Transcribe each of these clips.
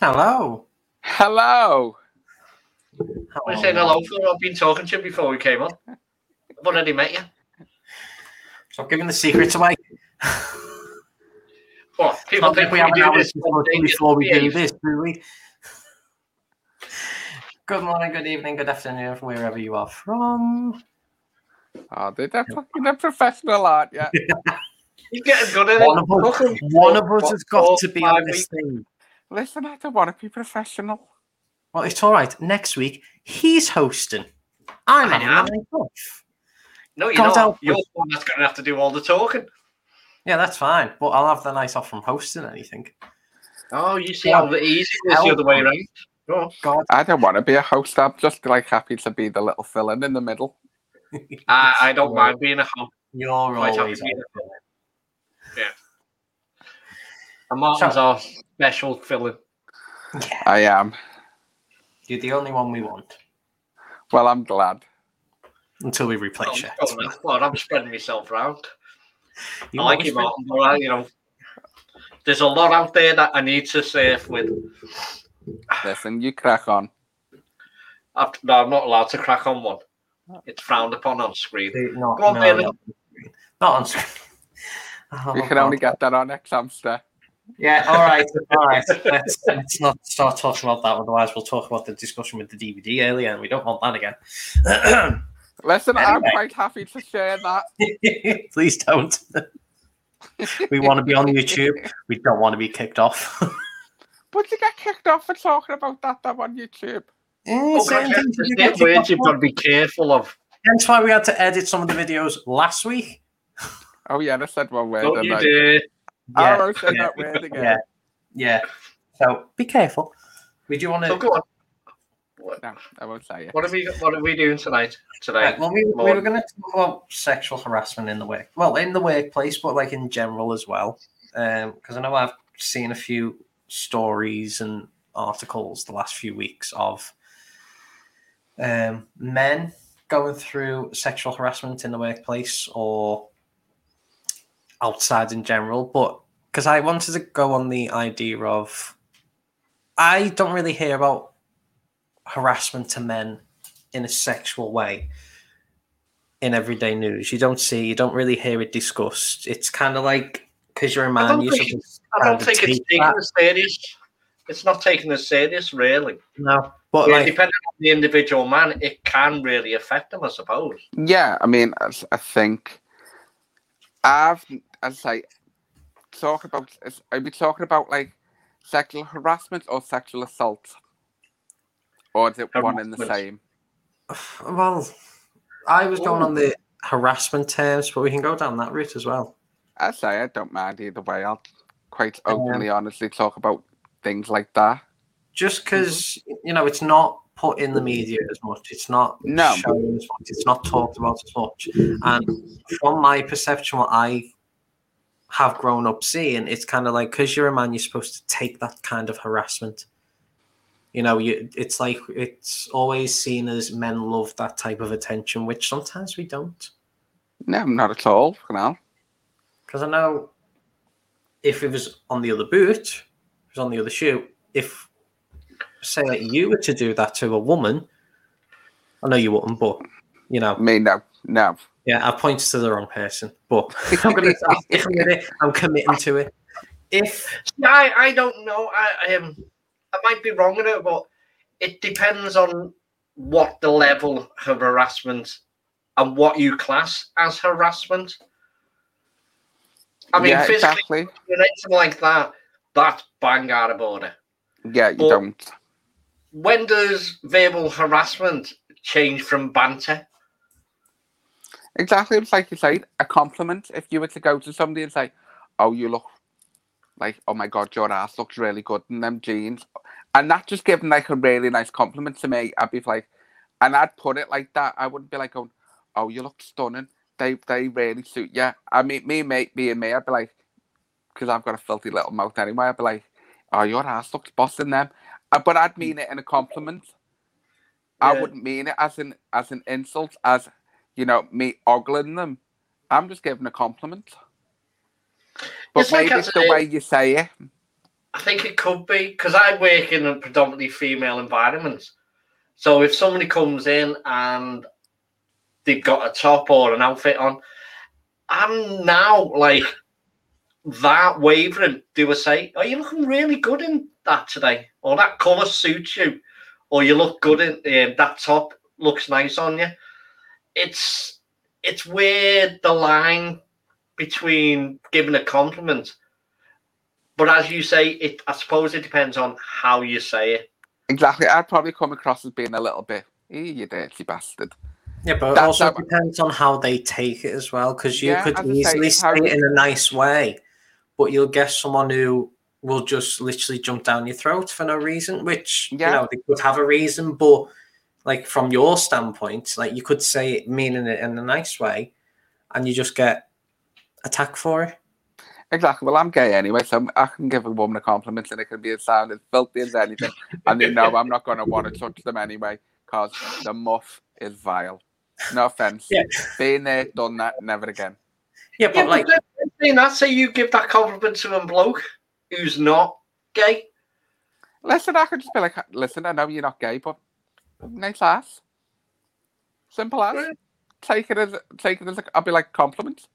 Hello. Hello. I was saying hello for I've been talking to you before we came on. I've already met you. Stop giving the secrets away. What? People Not think we we have an hour this before, before we do this, do we? Good morning, good evening, good afternoon, from wherever you are from. Oh, they're, they're fucking they're professional art, yeah. You're getting good at One it. of us, one of us has got to be five on this thing. Listen, I don't want to be professional. Well, it's all right. Next week, he's hosting. I'm I having am. a night off. No, you're God not. You're the one that's going to have to do all the talking. Yeah, that's fine. But I'll have the night off from hosting anything. Oh, you see Yeah. how easy it is the other way around. Oh, God, I don't want to be a host. I'm just like happy to be the little fill-in in the middle. I, I don't mind being a host. you're Quite happy always to be on. And Martin's So- our special filling. Yeah, I am. you're the only one we want Well, I'm glad. until we replace oh, you. Oh, no, well, I'm spreading myself around. You I like always you, been- Martin, but I, you know, there's a lot out there that I need to surf with. Listen, you crack on. I've, no, I'm not allowed to crack on one. It's frowned upon on screen. Not, Go on, no, Bailey. not, not on screen. Oh, you can only get that on X Hamster. Yeah, all right, all right. Let's, let's not start talking about that. Otherwise, we'll talk about the discussion with the DVD earlier, and we don't want that again. Listen, I'm quite happy to share that. Please don't. we want to be on YouTube. We don't want to be kicked off. But you get kicked off for talking about that though on YouTube. Oh, certain God, things you get words you've got to be careful of. Hence why we had to edit some of the videos last week. Oh yeah, I said one word. Don't didn't you I? dare. I almost said yeah, that word again. yeah, yeah. So be careful. We do want So to. go on. What, No, I won't say it. what are we? What are we doing tonight? Today? Right, well, we, we were going to talk about sexual harassment in the work, well, in the workplace, but like in general as well. Because I know I've seen a few stories and articles the last few weeks of um, men going through sexual harassment in the workplace or outside in general. But because I wanted to go on the idea of, I don't really hear about harassment to men in a sexual way in everyday news. You don't see, you don't really hear it discussed. It's kind of like because you're a man, don't you think- I don't think it's take taken that. as serious. It's not taken as serious, really. no, but Yeah, like depending on the individual man, it can really affect them, I suppose. Yeah, I mean, I, I think I've, as I say, talk about, I'd be talking about like sexual harassment or sexual assault, or is it one and the same? well, I was going on the harassment terms, but we can go down that route as well. I say I don't mind either way. I'll quite Um, openly, honestly talk about things like that. Just because you know it's not put in the media as much, it's not No. shown as much, it's not talked about as much, and from my perception, what I have grown up seeing, it's kind of like because you're a man, you're supposed to take that kind of harassment. You know, you it's like it's always seen as men love that type of attention, which sometimes we don't. No, not at all. You know. Because I know if it was on the other boot, it was on the other shoe, if say like you were to do that to a woman, I know you wouldn't, but you know, Me, no, no. Yeah, I pointed to the wrong person, but I'm gonna I'm sticking with it. I'm committing to it. If Yeah, I, I don't know. I, I am. I might be wrong in it, but it depends on what the level of harassment and what you class as harassment. I mean, yeah, physically, exactly. anything like that, that's bang out of order. Yeah, you But- don't. When does verbal harassment change from banter? Exactly. It's like you say, a compliment. If you were to go to somebody and say, "Oh, you look like, oh my god, your ass looks really good in them jeans," and that just giving like a really nice compliment to me, I'd be like, and I'd put it like that. I wouldn't be like, going, "Oh, you look stunning. They they really suit you." I mean, me mate being me, I'd be like, because I've got a filthy little mouth anyway. I'd be like, "Oh, your ass looks boss in them," Uh, but I'd mean it in a compliment. I wouldn't mean it as an as an insult, as you know, me ogling them. I'm just giving a compliment. But It's maybe as it's the way you say it. I think it could be because I work in a predominantly female environment. So if somebody comes in and they've got a top or an outfit on, I'm now like that wavering. Do I say, "Are you looking really good in that today?" Or that color suits you, or you look good in um, that top looks nice on you. It's it's where the line between giving a compliment, but as you say, it I suppose it depends on how you say it. Exactly. I'd probably come across as being a little bit, "Eh, you dirty bastard. Yeah, but it also how- depends on how they take it as well, because you Yeah, could as say, easily say it in a nice way, but you'll get someone who will just literally jump down your throat for no reason, which Yeah. you know they could have a reason, but like from your standpoint, like you could say it meaning it in a nice way, and you just get attacked for it. Exactly. Well, I'm gay anyway, so I can give a woman a compliment and it can be as sound as filthy as anything. and they know I'm not going to want to touch them anyway because the muff is vile. No offense. Yeah. Been there, done that, never again. Yeah, but Yeah, like but then, saying that, say you give that compliment to a bloke who's not gay. Listen, I could just be like, listen, I know you're not gay, but nice ass. Simple as. Right. Take it as take it as a, I'll be like compliment.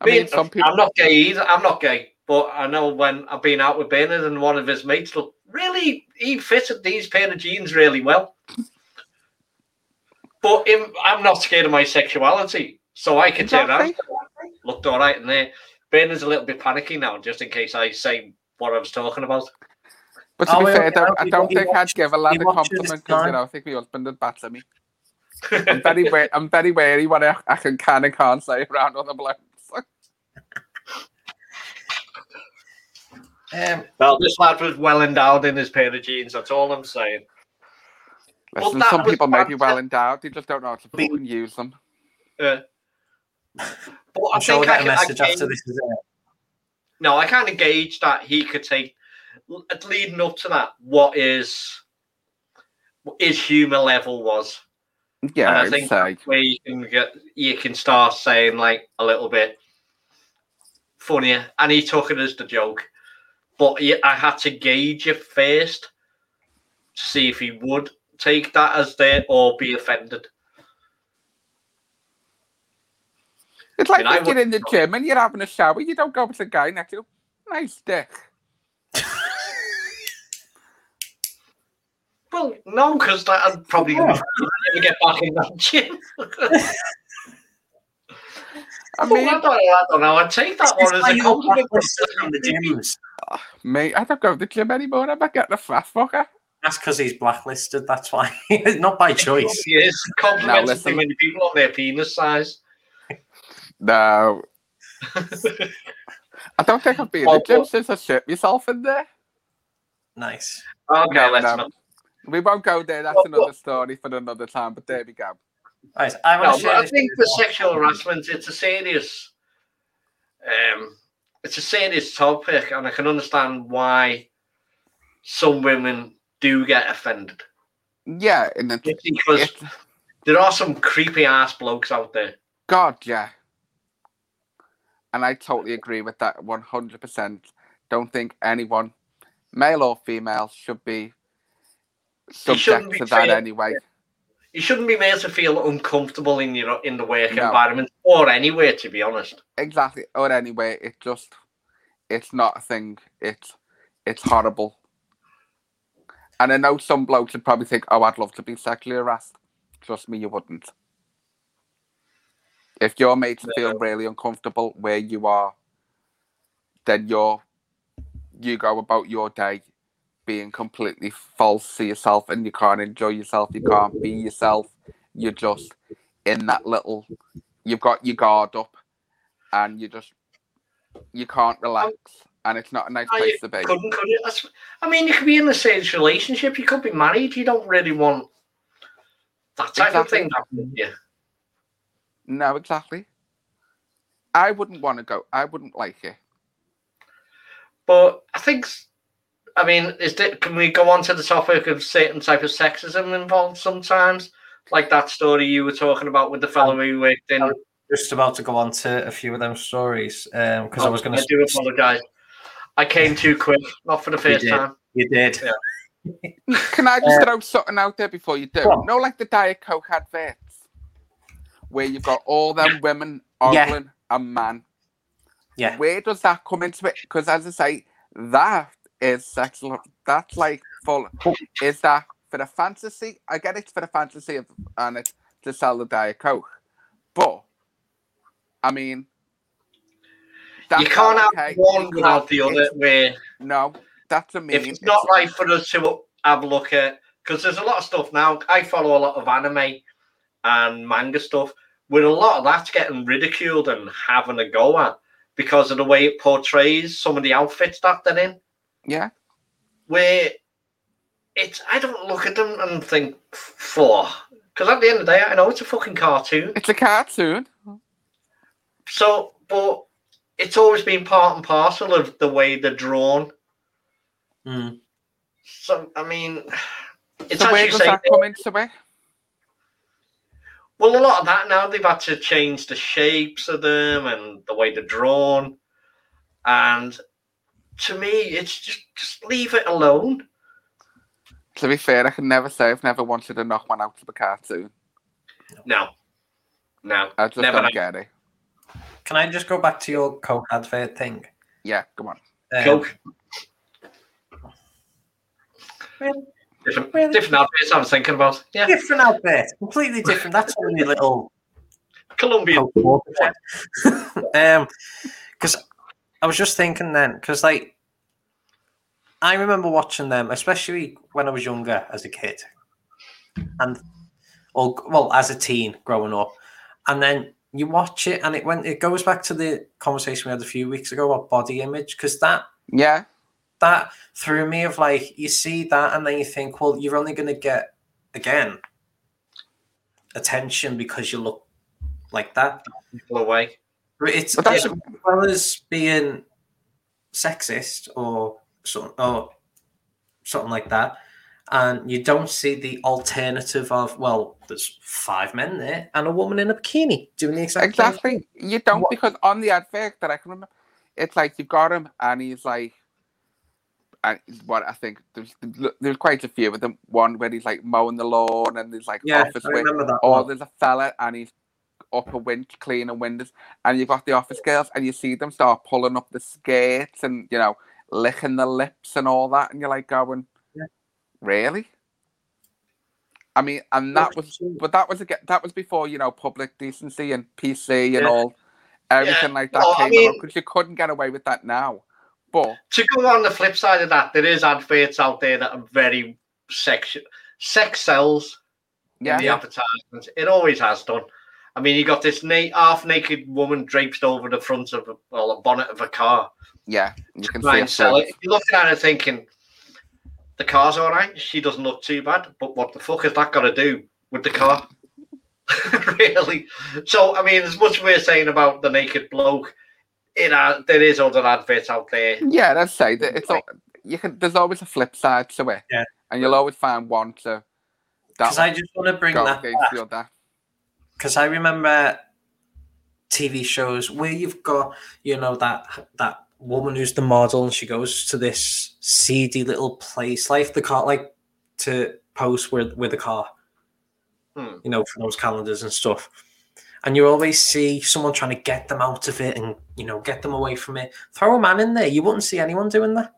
I Being- mean, some people. I'm not gay either. I'm not gay, but I know when I've been out with Bernard and one of his mates, look, really, he fitted these pair of jeans really well. But him, I'm not scared of my sexuality, so I can turn around. Looked all right in there. Bernard's a little bit panicky now, just in case I say what I was talking about. But to Oh, be well, fair, I don't, I don't he think I'd give a lad he a compliment because you time. know I think my husband would batter me. I'm very, wa- I'm very wary what I, I can, can and can't say around other blokes. um, well, this lad was well endowed in his pair of jeans. That's all I'm saying. Listen, that some people may be bad. well endowed; they just don't know how to Be- fucking use them. Uh, but I I'm sure we'll I, get a can- I message after this is it. No, I kind of gauge that he could take leading up to that. What is his humour level was, Yeah, and I think that's where you can get you can start saying like a little bit funnier, and he took it as the joke. But I had to gauge it first to see if he would take that as there or be offended. It's like I you're in the gym and you're having a shower, you don't go up to the guy next to you. Nice dick. Well, no, because I'd probably Yeah. never get back in that gym. I Well, mean, I, don't, I don't know. I'd take that one as Why a you got compliment. from the gyms? Ah, mate, I don't go to the gym anymore. I'm not getting a fat fucker. That's because he's blacklisted. That's why, not by choice. Yes, complimented listen. too many people on their penis size. No. I don't think I've been in the gym but- since I shit myself in there. Nice. Okay, No, let's no. not. We won't go there. That's Well, another well- story for another time. But there we go. Right, I No, want but to share I think with the sexual harassment, it's a serious, um, it's a serious topic, and I can understand why some women do get offended. Yeah, and it's, It's because it's there are some creepy ass blokes out there. God, yeah. And I totally agree with that 100%. Don't think anyone, male or female, should be shouldn't subject be to that fair. anyway. You shouldn't be made to feel uncomfortable in your in the work No. environment or anywhere, to be honest. Exactly. Or anyway, it just, it's not a thing. It's, it's horrible. And I know some blokes would probably think, oh, I'd love to be sexually harassed. Trust me, you wouldn't. If your mates feel really uncomfortable where you are, then you're you go about your day being completely false to yourself and you can't enjoy yourself, you can't be yourself. You're just in that little you've got your guard up and you just you can't relax and it's not a nice place to be. Couldn't, could you? That's, I mean, you could be in a serious relationship. You could be married. You don't really want that type of thing happening to you. No, exactly. I wouldn't want to go. I wouldn't like it. But I think, I mean, is there, can we go on to the topic of certain type of sexism involved sometimes? Like that story you were talking about with the fellow um, who worked in. Just about to go on to a few of them stories um, because I oh, was going I to. do apologize. I came too quick, not for the first did. time. You did. Yeah. Can I just uh, throw something out there before you do? Go on. No, like the Diet Coke adverts, where you've got all them women Yeah. ogling a man. Yeah. Where does that come into it? Because as I say, that is sexual. That's like full. Is that for the fantasy? I get it for the fantasy of and it's to sell the Diet Coke, but I mean, you can't have okay. one without the other. Where No, that's a mean. if it's not right for us to have a look at, because there's a lot of stuff now. I follow a lot of anime and manga stuff, With a lot of that's getting ridiculed and having a go at because of the way it portrays some of the outfits that they're in. Yeah, Where it's, I don't look at them and think for, because at the end of the day, I know it's a fucking cartoon. it's a cartoon. So, but it's always been part and parcel of the way they're drawn. Mm. So, I mean, it's so as where you does that come into it? Well, a lot of that now they've had to change the shapes of them and the way they're drawn. And to me, it's just just leave it alone. To be fair, I can never say I've never wanted to knock one out of a cartoon. No, no, I just never. don't get it. Can I just go back to your Coke advert thing? Yeah, come on. Um, Coke. Really? Different, Really? different outfits I was thinking about. Yeah, Different advert, completely different. That's only a little Colombian. Um, because I was just thinking then, because like I remember watching them, especially when I was younger as a kid, and or well as a teen growing up, and then you watch it and it went. It goes back to the conversation we had a few weeks ago about body image, because that Yeah, that threw me of like you see that and then you think, well, you're only going to get again attention because you look like that. Pull away. But It's But that's as well as being sexist or something or something like that, and you don't see the alternative of well, there's five men there and a woman in a bikini doing the exact same thing. exactly. You don't What- because on the advert that I can remember, it's like you've got him and he's like, and what I think there's there's quite a few of them. One where he's like mowing the lawn and there's like Yeah, office I remember that. Or one. there's a fella and he's up a winch cleaning windows, and you've got the office girls, and you see them start pulling up the skirts and you know licking the lips and all that, and you're like going, Yeah. really? I mean, and that was, but that was again, that was before you know public decency and PC and Yeah. all everything like that Well, I came mean- because you couldn't get away with that now. But To go on the flip side of that, there is adverts out there that are very sexual. Sex sells. yeah, in the advertisements. It always has done. I mean, you got this na- half-naked woman draped over the front of a, well, a bonnet of a car. yeah, you can see it. sell it. You're looking at it thinking, the car's all right. She doesn't look too bad, but what the fuck has that got to do with the car? really? So, I mean, as much as we're saying about the naked bloke, it uh, there is other adverts out there. Yeah, that's say that it's all, you can. There's always a flip side to it. Yeah. and you'll always find one to Because I just want to bring that back. The other. because I remember TV shows where you've got you know that that woman who's the model and she goes to this seedy little place like the car like to post with with the car Hmm. you know for those calendars and stuff and you always see someone trying to get them out of it and you know get them away from it throw a man in there you wouldn't see anyone doing that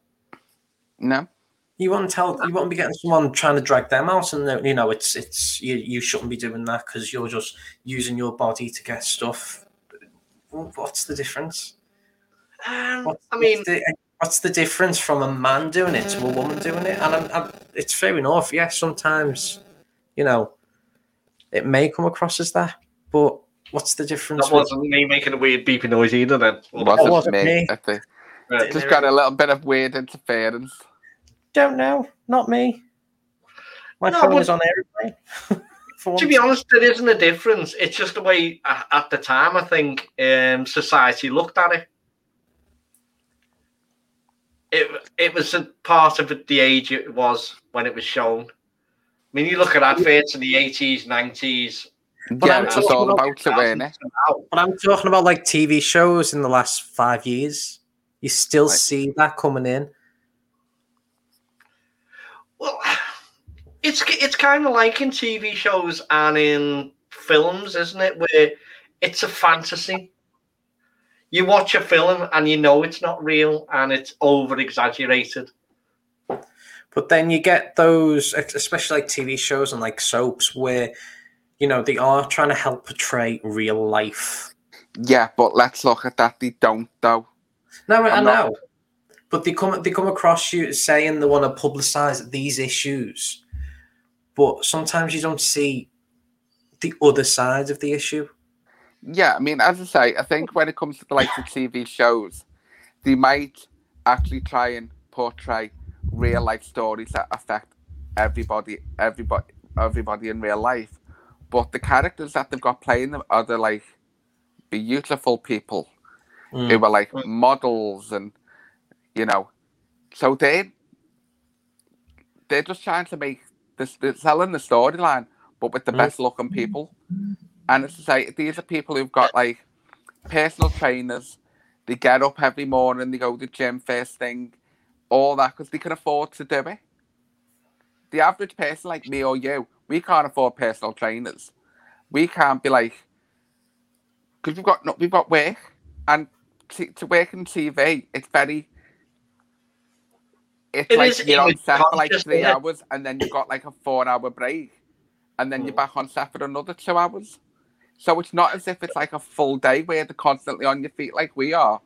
No, you wouldn't tell you wouldn't be getting someone trying to drag them out and you know it's it's you, you shouldn't be doing that because you're just using your body to get stuff what's the difference Um, what's, I mean, what's the, what's the difference from a man doing it to a woman doing it and I'm, I'm, it's fair enough yeah sometimes you know it may come across as that but what's the difference that wasn't me making a weird beeping noise either. Then it Well, wasn't, wasn't me. me. I think. right. Just got a little bit of weird interference. Don't know not me my No, phone but- is on airplane To be honest, there isn't a difference. It's just the way at the time I think um, society looked at it. It it was a part of the age it was when it was shown. I mean, you look at adverts in the eighties, nineties. But yeah, I'm it's all talking about it, ain't it? But I'm talking about like TV shows in the last five years. You still Right. see that coming in. Well, it's it's kind of like in TV shows and in films, isn't it? Where it's a fantasy. You watch a film and you know it's not real and it's over exaggerated. But then you get those, especially like TV shows and like soaps, where you know they are trying to help portray real life. Yeah, but let's look at that. They don't though. No, I I'm know, not- but they come they come across you saying they want to publicize these issues, but sometimes you don't see the other side of the issue. Yeah, I mean, as I say, I think when it comes to the likes of TV shows, they might actually try and portray real life stories that affect everybody, everybody, everybody in real life. But the characters that they've got playing them are the like beautiful people Mm. who are like models and you know, so they they're just trying to make this they're selling the storyline, but with the Mm. best looking people. And it's to say these are people who've got like personal trainers. They get up every morning, they go to the gym first thing, all that because they can afford to do it. The average person like me or you, we can't afford personal trainers. We can't be like because we've got no, we've got work and to, to work in TV, it's very. It's It like is you're on set for like three isn't hours, and then you've got like a four-hour break, and then you're Mm. back on set for another two hours. So it's not as if it's like a full day where they're constantly on your feet like we are,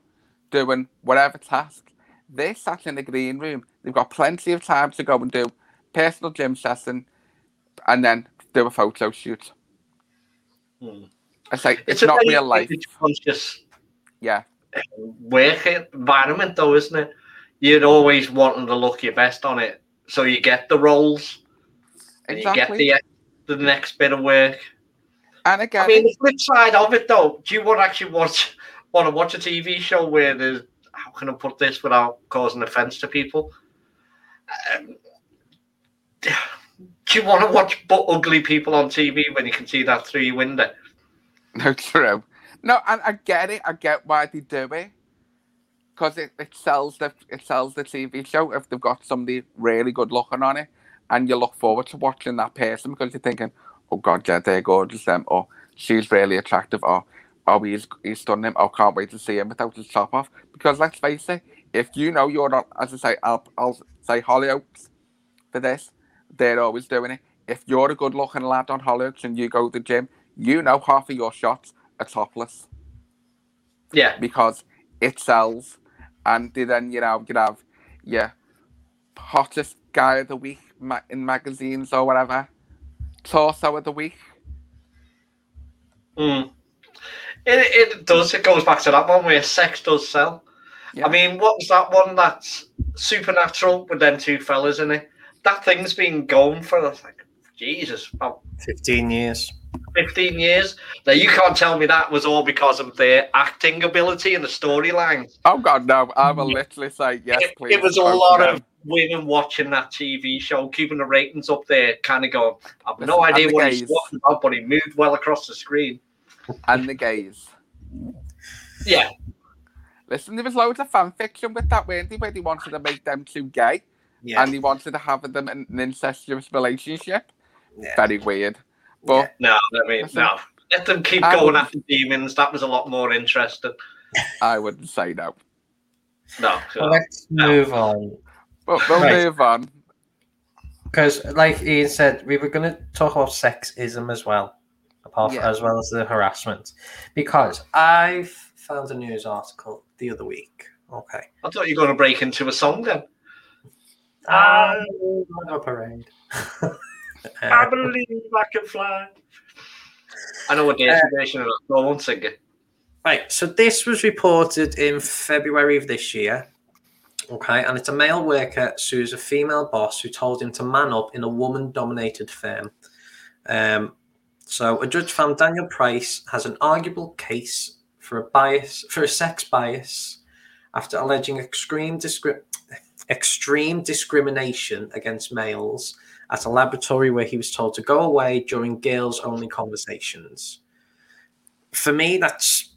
doing whatever task. They're sat in the green room. They've got plenty of time to go and do personal gym session, and then do a photo shoot. Hmm. It's like it's, a not very real life. image-conscious Yeah, work environment, though, isn't it? You're always want them to look your best on it, so you get the roles and exactly. you get the the next bit of work. and again, I mean, the flip side of it, though, do you want to actually watch want to watch a TV show where there's how can I put this without causing offence to people? Um, do you want to watch but ugly people on TV when you can see that through your window? No, true. No, and I get it. I get why they do it because it, it sells the it sells the TV show if they've got somebody really good looking on it, and you look forward to watching that person because you're thinking, oh god, yeah, they're gorgeous, them, or she's really attractive, or oh he's he's stunning, oh can't wait to see him without his top off. Because let's face it, if you know you're not, as I say, I'll, I'll say Hollyoaks for this, they're always doing it. If you're a good looking lad on Hollyoaks and you go to the gym, you know half of your shots are topless Yeah, because it sells. And then, you know, you have your hottest guy of the week ma- in magazines or whatever, torso of the week. Mm. It, it does. It goes back to that one where sex does sell. Yeah. I mean, what was that one that's supernatural with them two fellas in it? That thing's been going for like Jesus, about 15 years. 15 years. Now you can't tell me that was all because of their acting ability and the storyline. Oh, God, no. I will mm. literally say, yes, it, please. it was a lot of women watching that TV show, keeping the ratings up there, kind of going, I've Listen, no idea what he's gays. talking about, but he moved well across the screen. And the gays. Yeah, Listen, there was loads of fan fiction with that, weren't there, where they wanted to make them two gay Yeah. and he wanted to have them in an incestuous relationship. yeah. Very weird. But no, I mean, Listen, no. Let them keep I going wouldn't- after demons. That was a lot more interesting. I wouldn't say no. No, Well, let's move on. But we'll Right. move on. Because, like Ian said, we were going to talk about sexism as well, apart Yeah. as well as the harassment. Because I found a news article the other week. Okay. I thought you were going to break into a song then. Ah, a parade. I Uh, believe I can fly. I know a Daisy version of that. No, I won't sing it. Right, so this was reported in February of this year. Okay, and it's a male worker sues a female boss who told him to man up in a woman dominated firm. Um, so a judge found Daniel Price has an arguable case for a bias for a sex bias after alleging extreme discri- extreme discrimination against males at a laboratory where he was told to go away during girls only conversations. For me, that's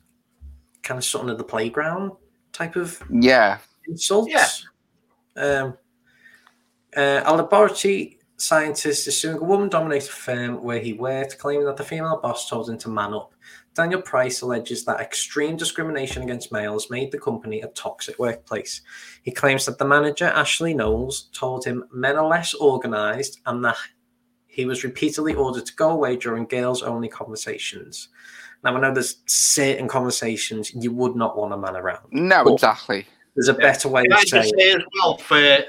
kind of something of the playground type of Yeah. insults. Yeah. Um, uh, a laboratory scientist is suing a woman-dominated firm where he worked, claiming that the female boss told him to man up. Daniel Price alleges that extreme discrimination against males made the company a toxic workplace. He claims that the manager, Ashley Knowles, told him men are less organised and that he was repeatedly ordered to go away during girls only conversations. Now, I know there's certain conversations you would not want a man around. No, exactly. There's a better way Can of I just saying say as well for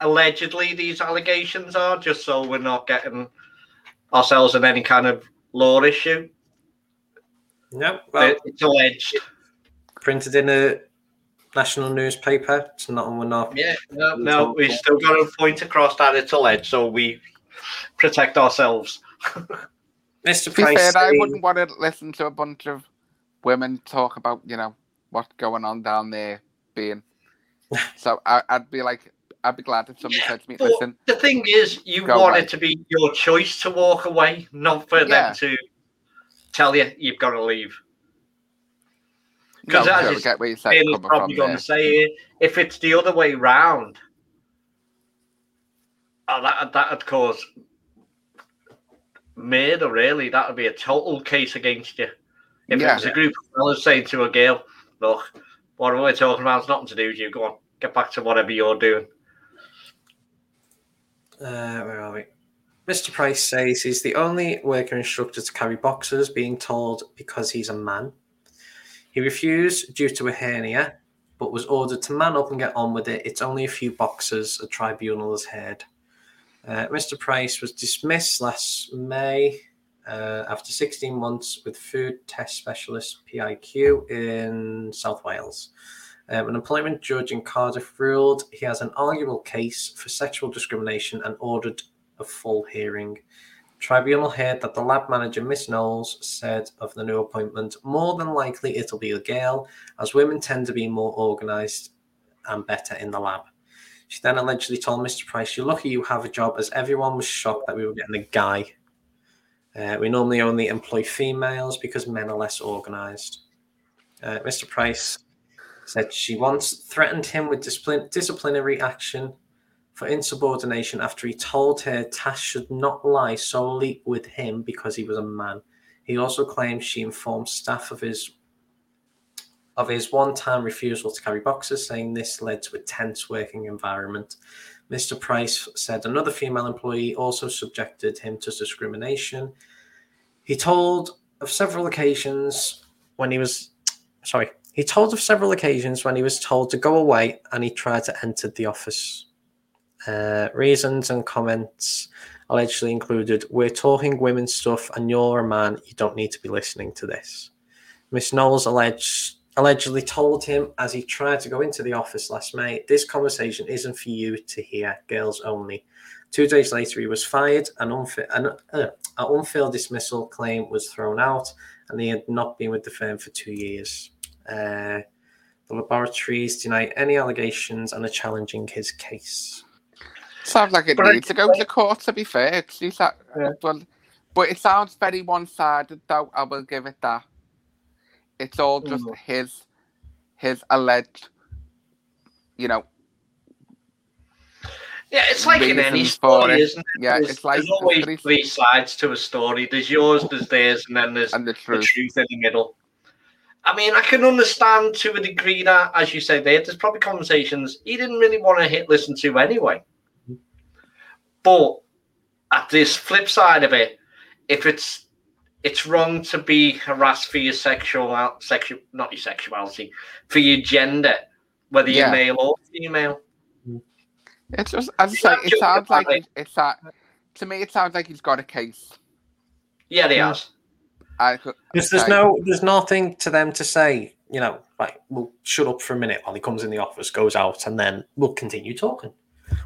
allegedly these allegations are just so we're not getting ourselves in any kind of law issue. No, well, it's alleged. printed in a national newspaper. It's not, we're not. Yeah, no, no, we still got to point across that it's alleged, so we protect ourselves. Mr. To be Price, fair, I eh, wouldn't want to listen to a bunch of women talk about, you know, what's going on down there being. So I, I'd be like, I'd be glad if somebody said to me, listen, the thing is, you want away. it to be your choice to walk away, not for Yeah. them to tell you you've got to leave. no, 'Cause as sure, get where you're saying is probably going to say it. If it's the other way round, oh, that that'd cause murder. Really, that would be a total case against you. If Yeah. it was a group of fellas saying to a girl, "Look, what are we're talking about has nothing to do with you. Go on, get back to whatever you're doing." Uh, where are we? Mr. Price says he's the only worker instructor to carry boxes, being told because he's a man. He refused due to a hernia, but was ordered to man up and get on with it. It's only a few boxes, a tribunal has heard. Uh, Mr. Price was dismissed last May uh, after 16 months with food test specialist PIQ in South Wales. Um, an employment judge in Cardiff ruled he has an arguable case for sexual discrimination and ordered a full hearing. Tribunal heard that the lab manager, Miss Knowles, said of the new appointment, more than likely it'll be a girl, as women tend to be more organised and better in the lab. She then allegedly told Mr. Price, You're lucky you have a job, as everyone was shocked that we were getting a guy. Uh, we normally only employ females because men are less organised. Uh, Mr. Price said she once threatened him with disciplinary action for insubordination after he told her tasks should not lie solely with him because he was a man. He also claims she informed staff of his of his one-time refusal to carry boxes, saying this led to a tense working environment. Mr. Price said another female employee also subjected him to discrimination. He told of several occasions when he was sorry, he told of several occasions when he was told to go away and he tried to enter the office. Uh, reasons and comments allegedly included We're talking women's stuff and you're a man, you don't need to be listening to this. Miss Knowles alleged, allegedly told him as he tried to go into the office last May, This conversation isn't for you to hear, girls only. Two days later, he was fired. An, unfair, an, uh, unfair dismissal claim was thrown out, and he had not been with the firm for two years. Uh, the laboratories deny any allegations and are challenging his case. Sounds like it But needs to go to the court, to be fair. 'cause he's like, well, but it sounds very one sided, though. I will give it that. It's all just Mm. his his alleged, you know, Yeah, it's like in any story, it. isn't it? Yeah, there's, it's like there's always three- three sides to a story. There's yours, there's theirs, and then there's and the the truth. truth in the middle. I mean, I can understand to a degree that, as you say, there, there's probably conversations he didn't really want to hit listen to anyway. But at this flip side of it, if it's it's wrong to be harassed for your sexual sexual not your sexuality, for your gender, whether you're Yeah. male or female. Mm-hmm. It's just, as I say, not it sounds like about he's- it's that. To me, it sounds like he's got a case. Yeah, they Yeah. Mm. has. I could, Because there's no, there's nothing to them to say. You know, like we'll shut up for a minute while he comes in the office, goes out, and then we'll continue talking,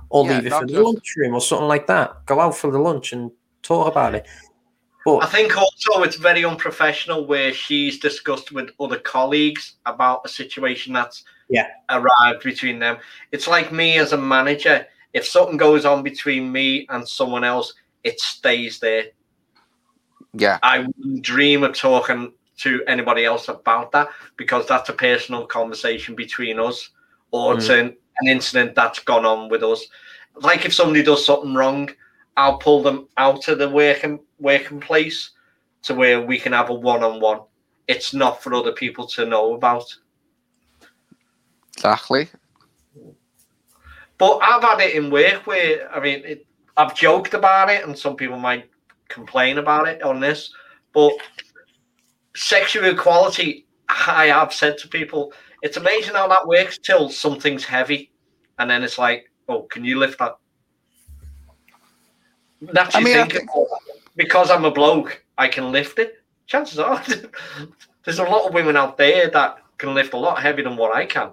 or Yeah, leave it for the just- lunchroom or something like that. Go out for the lunch and talk about it. But I think also it's very unprofessional where she's discussed with other colleagues about a situation that's Yeah. arrived between them. It's like me as a manager. If something goes on between me and someone else, it stays there. Yeah, I wouldn't dream of talking to anybody else about that because that's a personal conversation between us or mm. it's an, incident that's gone on with us. Like if somebody does something wrong, I'll pull them out of the working working place to where we can have a one on one. It's not for other people to know about. Exactly. But I've had it in work where I mean, it, I've joked about it, and some people might complain about it on this. But sexual equality, I have said to people, it's amazing how that works till something's heavy, and then it's like, oh, can you lift that? That's I you mean, I thinking, "Oh, because I'm a bloke, I can lift it. Chances are, there's a lot of women out there that can lift a lot heavier than what I can.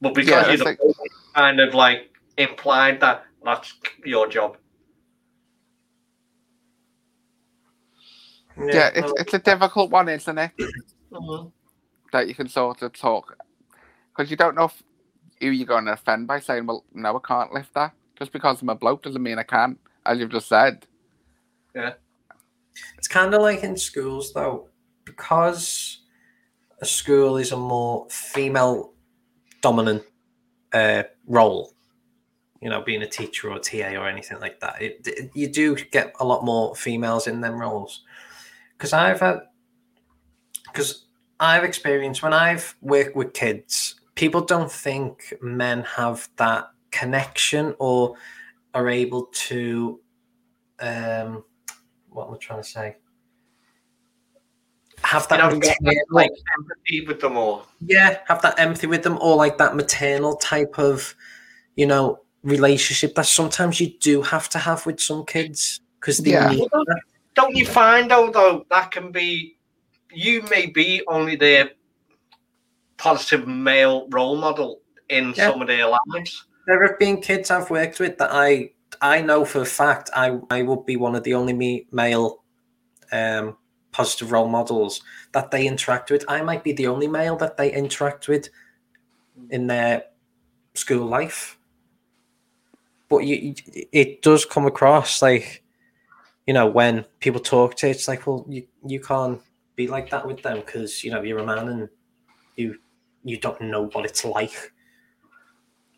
But because Yeah, you're it's the like- bloke, kind of like implied that that's your job. Yeah, it's it's a difficult one, isn't it? Mhm. That you can sort of talk because you don't know if, who you're going to offend by saying, "Well, no, I can't lift that." Just because I'm a bloke doesn't mean I can, as you've just said. Yeah, it's kind of like in schools, though, because a school is a more female dominant uh, role, you know, being a teacher or a TA or anything like that. It, it- you do get a lot more females in them roles. Because I've had, because I've experienced when I've worked with kids, people don't think men have that connection or are able to um what am I trying to say? Have You that know, get, maternal, like empathy with them all. yeah, have that empathy with them, or like that maternal type of, you know, relationship that sometimes you do have to have with some kids because they Yeah. need Well. Don't you find though, though that can be you may be only their positive male role model in Yeah. some of their lives. There have been kids I've worked with that I I know for a fact I I would be one of the only me male um positive role models that they interact with. I might be the only male that they interact with in their school life. But you, it does come across like, you know, when people talk to you, it's like, well, you, you can't be like that with them because you know you're a man and you you don't know what it's like.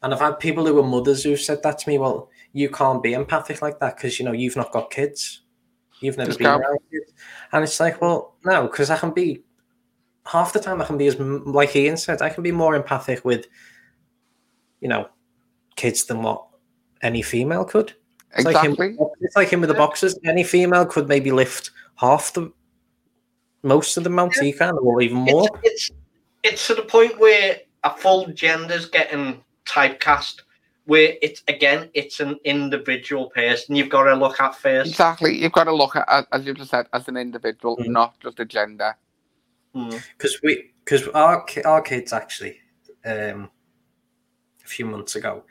And I've had people who are mothers who've said that to me. Well, you can't be empathic like that because you know you've not got kids, you've never Just been go. around kids. And it's like, well, no, because I can be half the time I can be as like Ian said, I can be more empathic with, you know, kids than what any female could. It's like him- Exactly. it's like him with the boxes. Any female could maybe lift half the, most of the amount he can, or even more. It's, it's it's to the point where a full gender's getting typecast. Where it's again, it's an individual person you've got to look at first. Exactly. You've got to look at, as- as you just said, as an individual, Mhm. not just a gender. Mm. because we because our our kids actually um a few months ago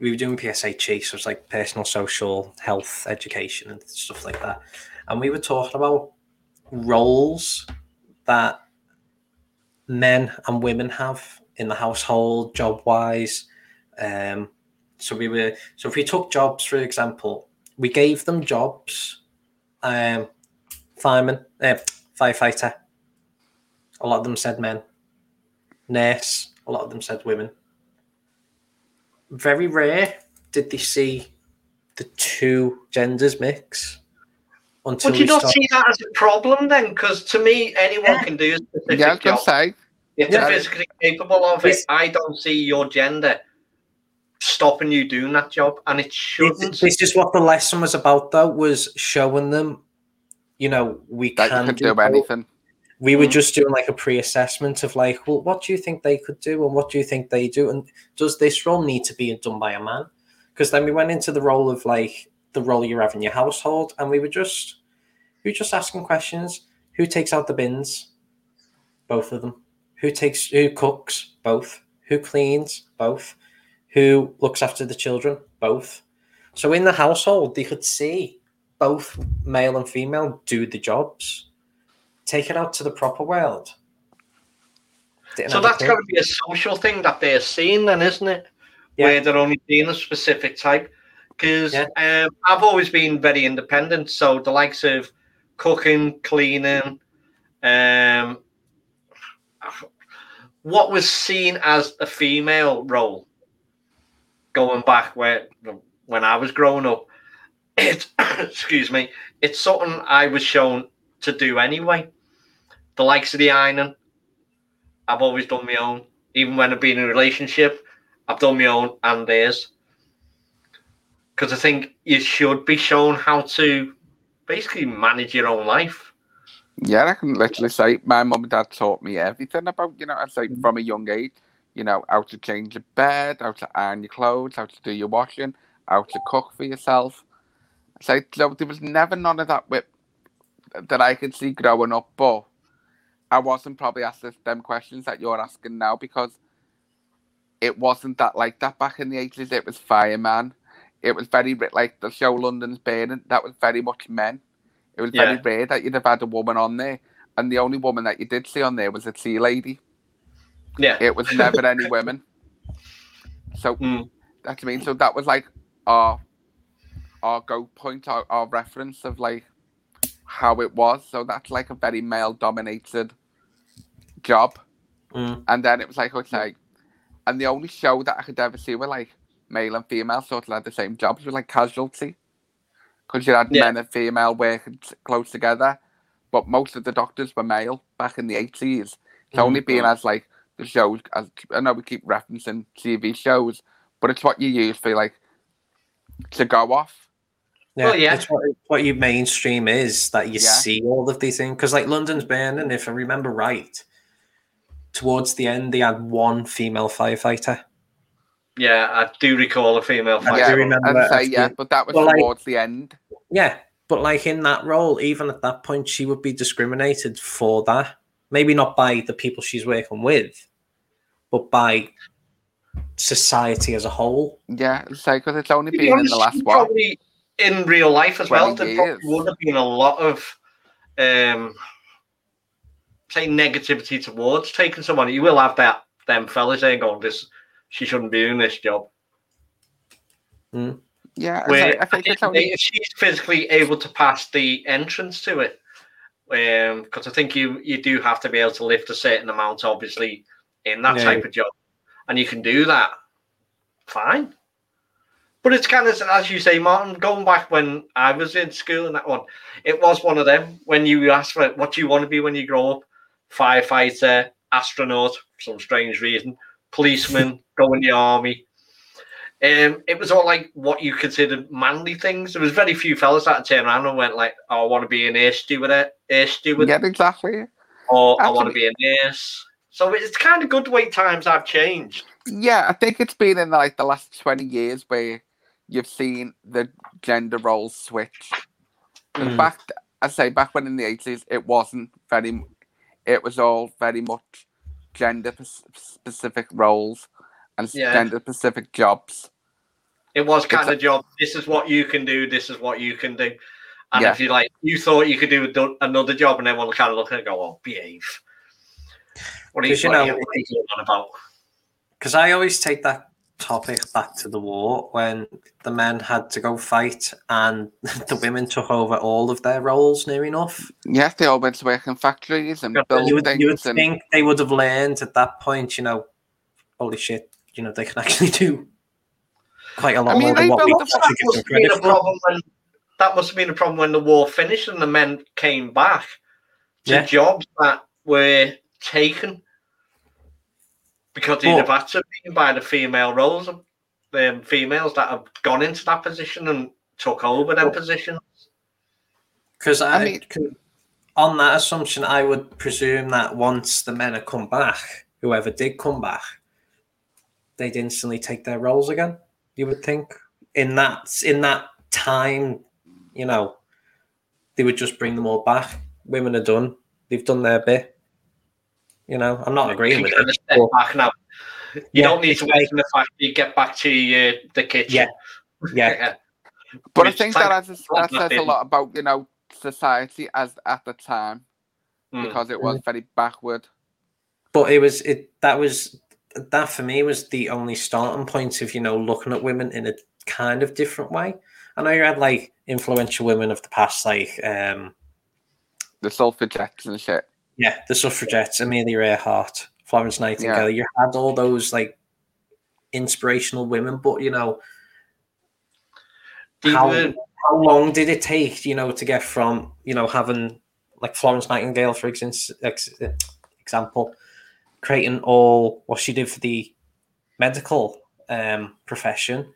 we were doing PSHE so it's like personal social health education and stuff like that and we were talking about roles that men and women have in the household job wise um so we were so if we took jobs for example we gave them jobs um fireman uh, firefighter a lot of them said men. Nurse, a lot of them said women. Very rare did they see the two genders mix until Would you not start- see that as a problem then? Because to me, anyone Yeah. can do a specific Yeah, I job. say, If Yeah. they're physically capable of it, I don't see your gender stopping you doing that job, and it shouldn't. This, this is what the lesson was about, though, was showing them, you know, we that can you can do do anything. we were Mhm. just doing like a pre-assessment of like well what do you think they could do and what do you think they do and does this role need to be done by a man because then we went into the role of like the role you have in your household and we were just we were just asking questions. Who takes out the bins? Both of them. Who takes who cooks? Both. Who cleans? Both. Who looks after the children? Both. So in the household they could see both male and female do the jobs take it out to the proper world. Didn't so that's got to be a social thing that they're seeing, then, isn't it? Yeah. Where they're only seeing a specific type. Because Yeah. um, I've always been very independent. So the likes of cooking, cleaning, um, what was seen as a female role going back where when I was growing up. It excuse me, it's something I was shown to do anyway. The likes of the ironing, I've always done my own. Even when I've been in a relationship, I've done my own and theirs. Because I think you should be shown how to basically manage your own life. Yeah, I can literally say my mum and dad taught me everything about, you know, I say from a young age, you know, how to change your bed, how to iron your clothes, how to do your washing, how to cook for yourself. So, so there was never none of that with, that I could see growing up, but I wasn't probably asked them questions that you're asking now because it wasn't that like that back in the 80s. It was fireman. It was very like the show London's Burning. That was very much men. It was very Yeah. rare that you'd have had a woman on there, and the only woman that you did see on there was a tea lady. Yeah. It was never any women. So Mm. that's I mean. So that was like our our go point, our, our reference of like how it was. So that's like a very male dominated job. Mm. And then it was like okay, and the only show that I could ever see were like male and female sort of had the same jobs was like Casualty, because you had Yeah. men and female working close together. But most of the doctors were male back in the eighties. It's only Mhm. being as like the shows. As I know we keep referencing TV shows, but it's what you use for like to go off. Yeah, Well, yeah. It's what, it's what your mainstream is that you Yeah. see all of these things. Because, like, London's Burning, if I remember right, towards the end, they had one female firefighter. Yeah, I do recall a female I fighter. yeah, do remember and that say actually. yeah, but that was Well, like- towards the end. Yeah, but, like, in that role, even at that point, she would be discriminated for that. Maybe not by the people she's working with, but by society as a whole. Yeah, say because it's only To be been in the last one. probably in real life as well, 20 there probably would have been a lot of um say negativity towards taking someone. You will have that them fellas there going, This she shouldn't be doing this job. Yeah, I, Where say, I think it's if only if she's physically able to pass the entrance to it. Um, because I think you you do have to be able to lift a certain amount, obviously, in that Yeah. type of job, and you can do that. Fine, but it's kind of as you say, Martin. Going back when I was in school and that one, it was one of them. When you ask for it, what do you want to be when you grow up? Firefighter, astronaut, for some strange reason, policeman, go in the army. Um, it was all like what you considered manly things. There was very few fellas that turned around and went like, "Oh, I want to be an air steward, air steward, yeah, exactly. or I want to be a nurse." So it's kind of good the way times have changed. Yeah, I think it's been in like the last twenty years where you've seen the gender roles switch. Mm. Back, I say, back when in the eighties, it wasn't very. It was all very much gender specific roles and Yeah. gender specific jobs. It was kind It's of job. This is what you can do. This is what you can do. And Yeah. if you like, you thought you could do another job, and everyone kind of look at it and go, "Oh, behave." What are you, 'Cause, you what know, you, what are you going on about? Because I always take that topic back to the war when the men had to go fight and the women took over all of their roles near enough. Yes, they all went to work in factories and Yeah, build You would, you would. And think they would have learned at that point, you know, holy shit, you know, they can actually do quite a lot mean, more they than what we built the actually that give must them have been a problem when that must have been a problem when the war finished and the men came back to Yeah. jobs that were taken because they'd But- have had to be by the female roles of um, females that have gone into that position and took over them But- positions. Because I, I mean- on that assumption, I would presume that once the men had come back, whoever did come back, they'd instantly take their roles again. You would think in that in that time, you know, they would just bring them all back. Women are done; they've done their bit. You know, I'm not agreeing with it. Of step but- back now. You Yeah, don't need it's to like- wait for the fact you get back to uh, the kitchen. Yeah, yeah. But I Which think that, has, that says a lot about you know society as at the time Mm. because it was very backward. but it was it that was that for me was the only starting point of you know looking at women in a kind of different way. I know you had like influential women of the past, like um, the suffragettes and shit. Yeah, the suffragettes, Amelia Earhart, Florence Nightingale. You had all those like inspirational women, but you know, how, how long did it take, you know, to get from, you know, having like Florence Nightingale, for ex- ex- example, creating all what she did for the medical um, profession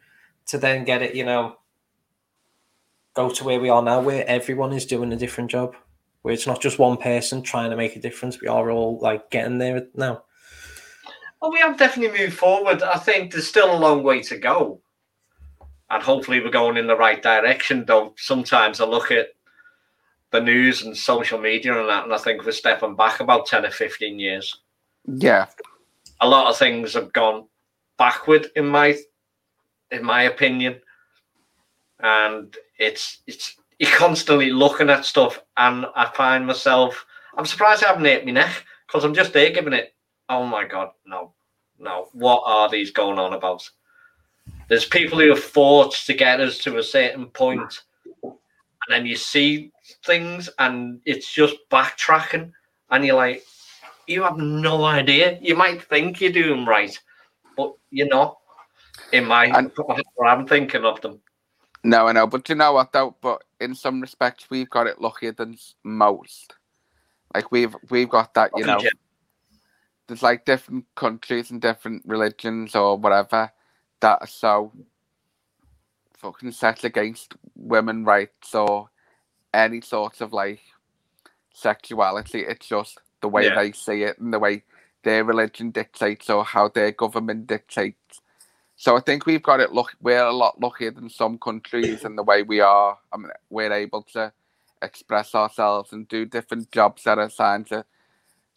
to then get it, you know, go to where we are now, where everyone is doing a different job, where it's not just one person trying to make a difference. We are all like getting there now. Well, we have definitely moved forward. I think there's still a long way to go. And hopefully we're going in the right direction, though sometimes I look at the news and social media and that, and I think we're stepping back about 10 or 15 years. Yeah, A lot of things have gone backward in my in my opinion. And it's it's you're constantly looking at stuff and I find myself I'm surprised I haven't hit my neck because I'm just there giving it oh my god, no, no, what are these going on about? There's people who have fought to get us to a certain point, and then you see things and it's just backtracking, and you're like, you have no idea. You might think you're doing right, but you're not. In my, And- I'm thinking of them. No, I know, but you know what though? But in some respects, we've got it luckier than most. Like we've we've got that, you know. There's like different countries and different religions or whatever that are so fucking set against women rights or any sort of like sexuality. It's just the way Yeah. they see it and the way their religion dictates or how their government dictates. So I think we've got it. Look, we're a lot luckier than some countries in the way we are. I mean, we're able to express ourselves and do different jobs that are assigned to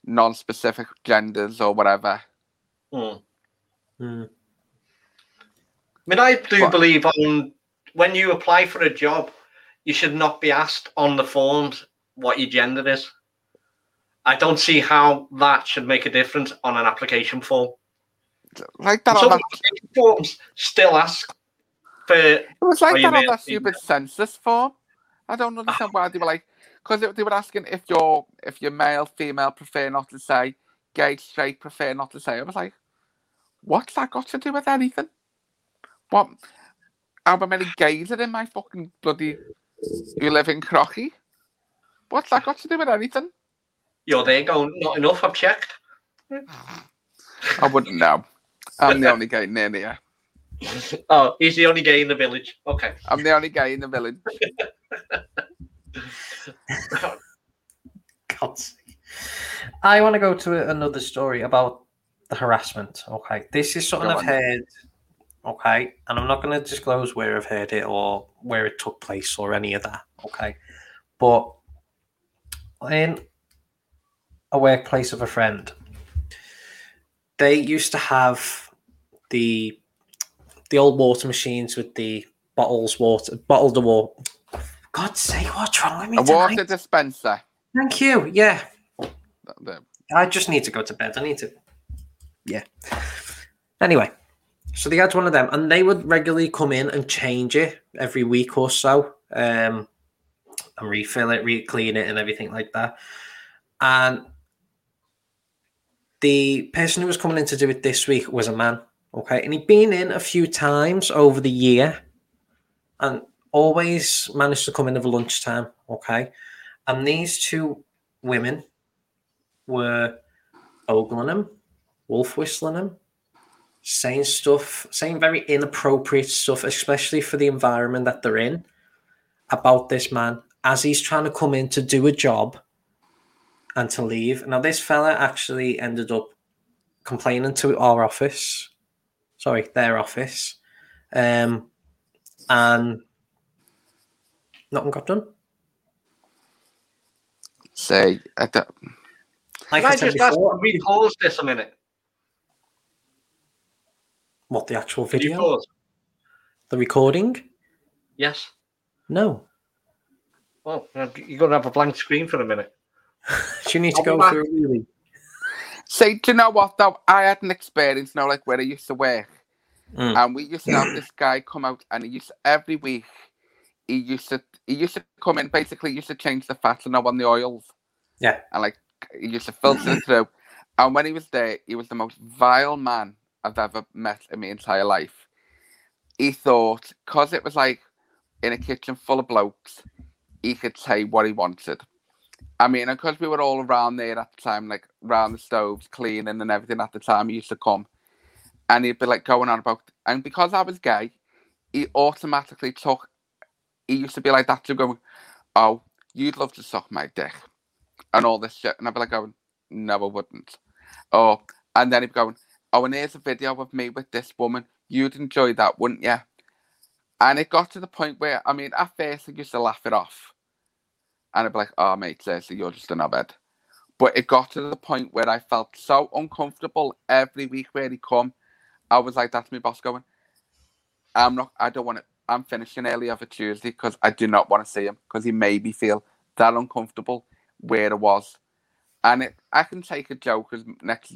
non-specific genders or whatever. Hmm. Hmm. I mean, I do What? believe on when you apply for a job, you should not be asked on the forms what your gender is. I don't see how that should make a difference on an application form. Like that. Some on that forms still ask for it was like that on that stupid census form. I don't ah. understand why they were like, because they, they were asking if you're if you're male, female, prefer not to say, gay, straight, prefer not to say. I was like, what's that got to do with anything? What? How many gays are in my fucking bloody? You live in Crocky. What's that got to do with anything? you're there going, not enough, I've checked. I wouldn't know. I'm the only gay near here. Oh, he's the only gay in the village. Okay. I'm the only gay in the village. God's sake. I want to go to another story about the harassment. Okay, this is something Go I've on. heard. Okay, and I'm not going to disclose where I've heard it or where it took place or any of that. Okay, but in a workplace of a friend, they used to have the the old water machines with the bottles water bottled the water. God's sake, what's wrong with me A tonight? water dispenser. Thank you. Yeah, I just need to go to bed. I need to. Yeah. Anyway, so they had one of them, and they would regularly come in and change it every week or so, um, and refill it, re-clean it, and everything like that. And the person who was coming in to do it this week was a man. Okay, and he'd been in a few times over the year, and always managed to come in at lunchtime. Okay, and these two women were ogling him, wolf whistling him, saying stuff, saying very inappropriate stuff, especially for the environment that they're in, about this man as he's trying to come in to do a job and to leave. Now, this fella actually ended up complaining to our office, sorry, their office, um, and nothing got done. Say, I don't, Like Can I, I just ask, we pause this a minute? what the actual video, the recording? Yes. No. Well, you're going to have a blank screen for a minute. Do you need to I'll be go through a say, do you know what though? I had an experience now, like where I used to work, Mm. and we used to have this guy come out, and he used to, every week he used to he used to come in. Basically, he used to change the fat and on the oils, Yeah. And like he used to filter it through. And when he was there, he was the most vile man I've ever met in my entire life. He thought, because it was like in a kitchen full of blokes, he could say what he wanted. I mean, because we were all around there at the time, like around the stoves, cleaning and everything at the time, he used to come and he'd be like going on about, and because I was gay, he automatically took, he used to be like that to go, oh, you'd love to suck my dick and all this shit. And I'd be like going, no, I wouldn't. Oh, and then he'd be going, oh, and here's a video of me with this woman. You'd enjoy that, wouldn't you? And it got to the point where, I mean, at first I used to laugh it off. And I'd be like, oh, mate, seriously, you're just a knobhead. But it got to the point where I felt so uncomfortable every week where he come. I was like, that's my boss going, I'm not, I don't want to, I'm finishing early every Tuesday because I do not want to see him because he made me feel that uncomfortable where it was. And it, I can take a joke as next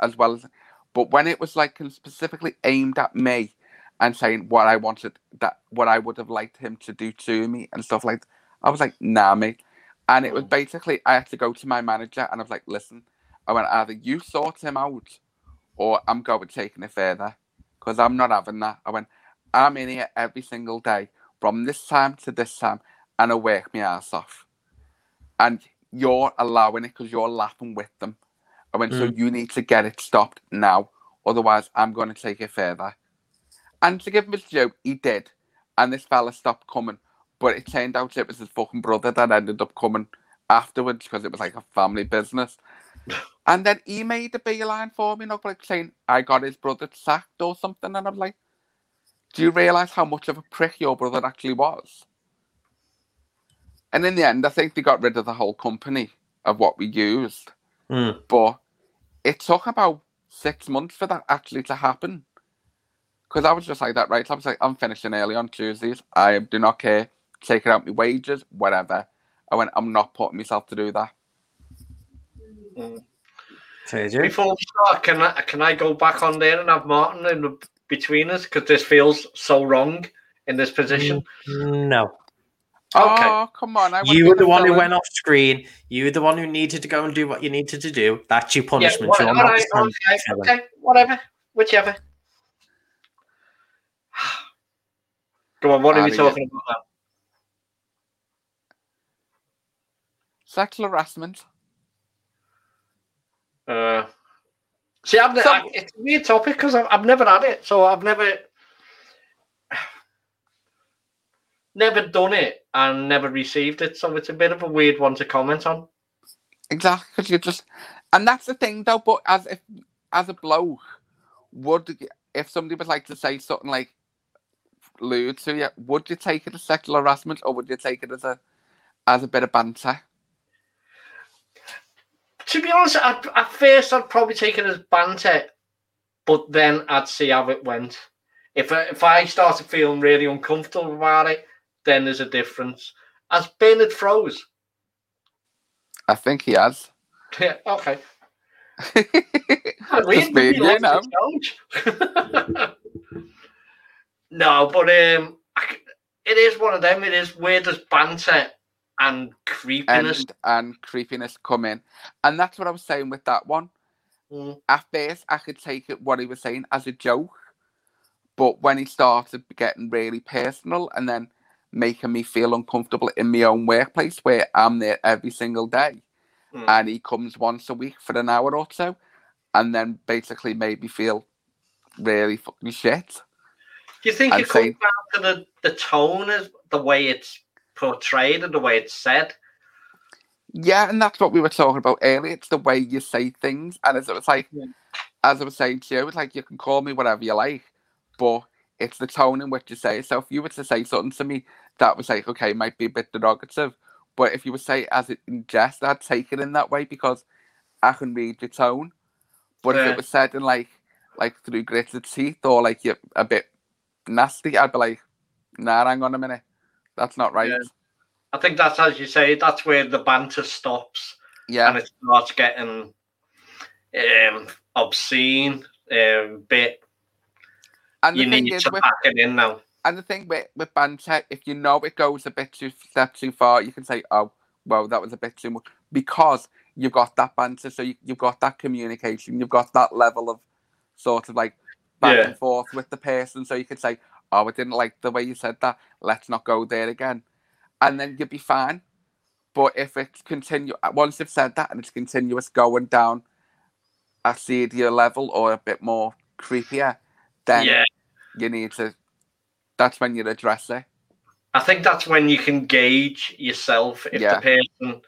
as well as, but when it was like specifically aimed at me and saying what I wanted, that what I would have liked him to do to me and stuff like, that, I was like, nah, mate. And it was oh. basically I had to go to my manager and I was like, listen, I went either you sort him out or I'm going taking it further because I'm not having that. I went, I'm in here every single day from this time to this time and I work my ass off. And you're allowing it because you're laughing with them. I went, so mm. you need to get it stopped now. Otherwise, I'm going to take it further. And to give him his joke, he did. And this fella stopped coming. But it turned out it was his fucking brother that ended up coming afterwards because it was like a family business. And then he made a beeline for me, know, like saying, I got his brother sacked or something. And I'm like, do you realise how much of a prick your brother actually was? And in the end, I think they got rid of the whole company of what we used. Mm. But it took about six months for that actually to happen. Because I was just like that, right? I was like, I'm finishing early on Tuesdays. I do not care. Taking out my wages, whatever. I went, I'm not putting myself to do that. Mm. Before we start, can I can I go back on there and have Martin in the, between us because this feels so wrong in this position? Mm, no. Okay. Oh, come on. I You were the one who went off screen. You were the one who needed to go and do what you needed to do. That's your Yeah, punishment. what- You're all not right, okay, okay, whatever, whichever. Go on, what are we talking about now? Sexual harassment. Uh, see, I've, So- I, it's a weird topic because I've, I've never had it, so I've never, never done it and never received it. So it's a bit of a weird one to comment on. Exactly, because you just, and that's the thing though. But as if, as a bloke, would if somebody was like to say something like lewd to you, would you take it as sexual harassment or would you take it as a, as a bit of banter? To be honest, at, at first I'd probably take it as banter, but then I'd see how it went. If I, if I started feeling really uncomfortable about it, then there's a difference. As Bernard froze. I think he has. Yeah, okay. Just being you know. no, but um, I it is one of them. It is where does banter and creepiness. and and creepiness come in, and that's what I was saying with that one. Mm. At first, I could take it what he was saying as a joke, but when he started getting really personal and then making me feel uncomfortable in my own workplace, where I'm there every single day, Mm. and he comes once a week for an hour or so, and then basically made me feel really fucking shit. Do you think it comes down to the, the tone, is the way it's portrayed and the way it's said? Yeah, and that's what we were talking about earlier. It's the way you say things, and as it was like, Yeah. as I was saying to you, it's like you can call me whatever you like, but it's the tone in which you say it. So if you were to say something to me that was like, okay, might be a bit derogative, but if you would say it as it in jest, I'd take it in that way because I can read your tone. But if it was said in like, like through gritted teeth or like you're a bit nasty, I'd be like, nah, hang on a minute, that's not right. Yeah. I think that's as you say. That's where the banter stops yeah. and it starts getting um, obscene. Um, bit And you need to with back it in now. And the thing with, with banter, if you know it goes a bit too step too far, you can say, "Oh, "Well, that was a bit too much," because you've got that banter, so you, you've got that communication, you've got that level of sort of like back Yeah. and forth with the person, so you could say, "Oh, I didn't like the way you said that. Let's not go there again," and then you'd be fine. But if it's continue uh, once you've said that and it's continuous going down a seedier level or a bit more creepier, then Yeah. you need to. That's when you address it. I think that's when you can gauge yourself if Yeah. the person,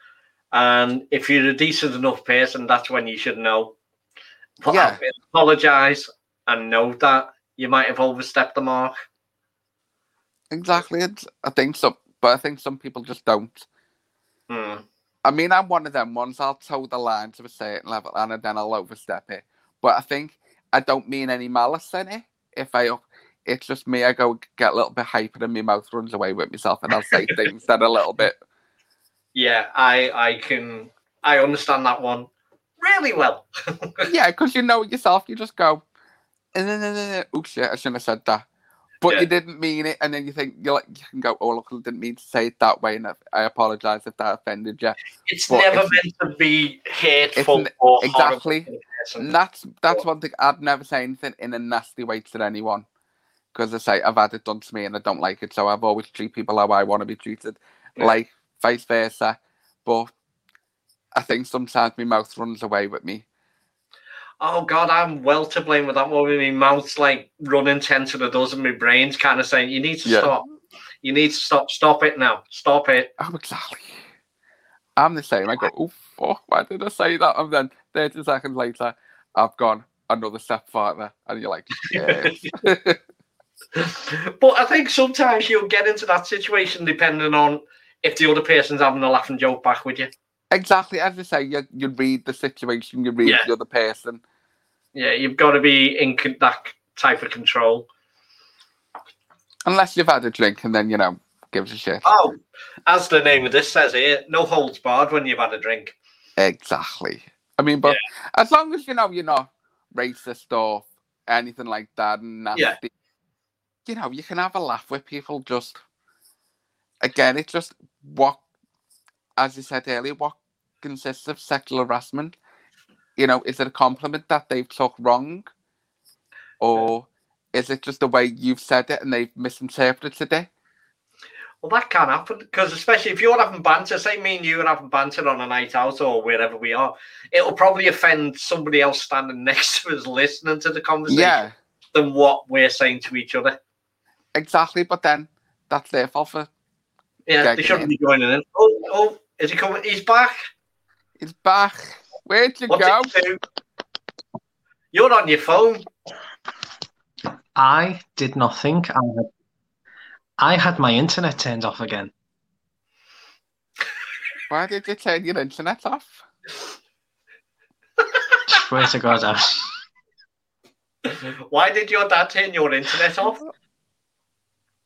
and if you're a decent enough person, that's when you should know. But Yeah. apologize and know that you might have overstepped the mark. Exactly. It's, I think some, but I think some people just don't. Hmm. I mean, I'm one of them ones. I'll toe the line to a certain level, and then I'll overstep it. But I think I don't mean any malice in it. If I, it's just me. I go get a little bit hyper, and my mouth runs away with myself, and I'll say things that are a little bit. Yeah, I I can I understand that one really well. Yeah, because you know yourself. You just go, Eh, oh shit, I shouldn't have said that. But Yeah. you didn't mean it, and then you think you like you can go, oh look, I didn't mean to say it that way, and I, I apologize if that offended you. It's But never it's- meant to be hateful or exactly. horrible to the person. And that's that's one thing I'd never say anything in a nasty way to anyone. Because I say I've had it done to me and I don't like it, so I've always treat people how I want to be treated, Yeah. like vice versa. But I think sometimes my mouth runs away with me. Oh God, I'm well to blame with that one. My mouth's like running ten to the dozen. My brain's kind of saying, "You need to Yeah. stop. You need to stop. Stop it now. Stop it." Oh, exactly. I'm the same. I go, oh fuck, why did I say that? And then 30 seconds later, I've gone another step farther, and you're like, yes. But I think sometimes you'll get into that situation depending on if the other person's having a laughing joke back with you. Exactly as you say. You you read the situation, you read Yeah. the other person. Yeah, you've got to be in con- that type of control. Unless you've had a drink, and then you know gives a shit. Oh, as the name of this says here, no holds barred when you've had a drink. Exactly. I mean, but as long as you know you're not racist or anything like that, and nasty, Yeah. you know, you can have a laugh with people. Just again, it's just what, as you said earlier, what consists of sexual harassment. You know, is it a compliment that they've took wrong, or uh, is it just the way you've said it and they've misinterpreted it? Well, that can happen because, especially if you're having banter, say me and you are having banter on a night out or wherever we are, it'll probably offend somebody else standing next to us listening to the conversation Yeah, than what we're saying to each other. exactly. But then that's their fault for Yeah, Yeah, they shouldn't in. be joining in. Oh, oh, is he coming? He's back. He's back. Where'd you What's go? it do? You're on your phone. I did not think I had. I had my internet turned off again. Why did you turn your internet off? Swear to God, I, Why did your dad turn your internet off?